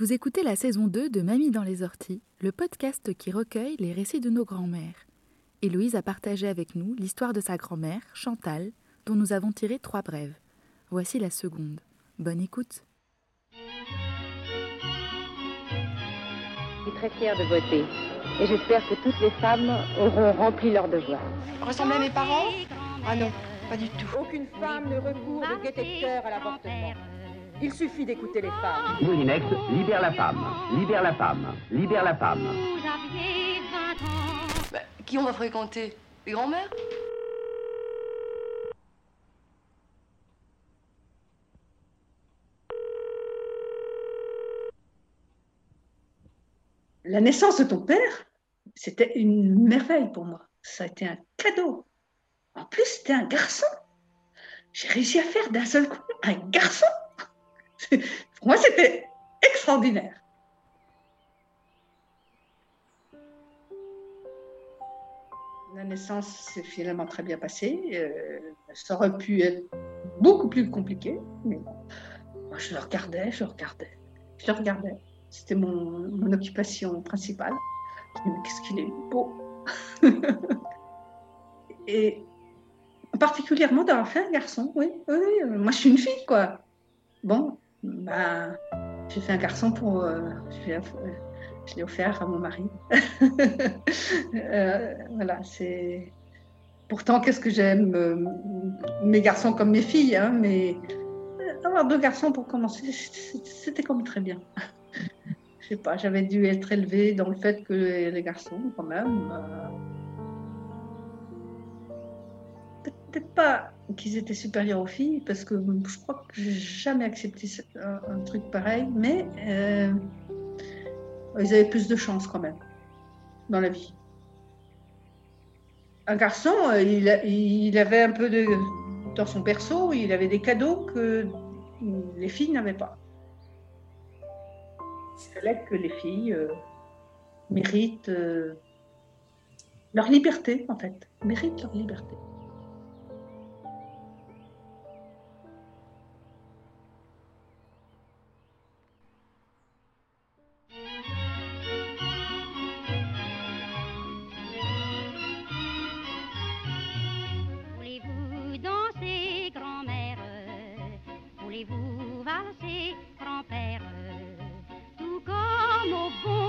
Vous écoutez la saison 2 de Mamie dans les orties, le podcast qui recueille les récits de nos grands-mères. Héloïse a partagé avec nous l'histoire de sa grand-mère, Chantal, dont nous avons tiré trois brèves. Voici la seconde. Bonne écoute. Je suis très fière de voter et j'espère que toutes les femmes auront rempli leur devoir. Ressembler à mes parents? Ah non, pas du tout. Aucune femme ne recourt de détecteur à l'avortement. Il suffit d'écouter les femmes. Moulinex, libère la femme, libère la femme, libère la femme. Bah, qui on va fréquenter? Les grands-mères? La naissance de ton père, c'était une merveille pour moi. Ça a été un cadeau. En plus, c'était un garçon. J'ai réussi à faire d'un seul coup un garçon. Pour moi, c'était extraordinaire. La naissance s'est finalement très bien passée. Euh, ça aurait pu être beaucoup plus compliqué, mais moi, je le regardais, je le regardais, je le regardais. C'était mon, occupation principale. Qu'est-ce qu'il est beau Et particulièrement d'avoir fait un garçon, oui, oui. Moi, je suis une fille, quoi. Bon, bah, j'ai fait un garçon pour. euh, je l'ai off- je l'ai offert à mon mari. Euh, voilà, c'est. Pourtant, qu'est-ce que j'aime euh, mes garçons comme mes filles, hein, mais euh, avoir deux garçons pour commencer, c'était comme très bien. Je sais pas, j'avais dû être élevée dans le fait que les garçons, quand même. euh, Peut-être pas qu'ils étaient supérieurs aux filles, parce que je crois que j'ai jamais accepté ce- un, truc pareil, mais euh, ils avaient plus de chance quand même dans la vie. Un garçon, euh, il, avait un peu de. Dans son berceau, il avait des cadeaux que les filles n'avaient pas. Il fallait que les filles euh, méritent leur liberté, en fait. Méritent leur liberté. Voulez-vous valser, grand-père Tout comme au bon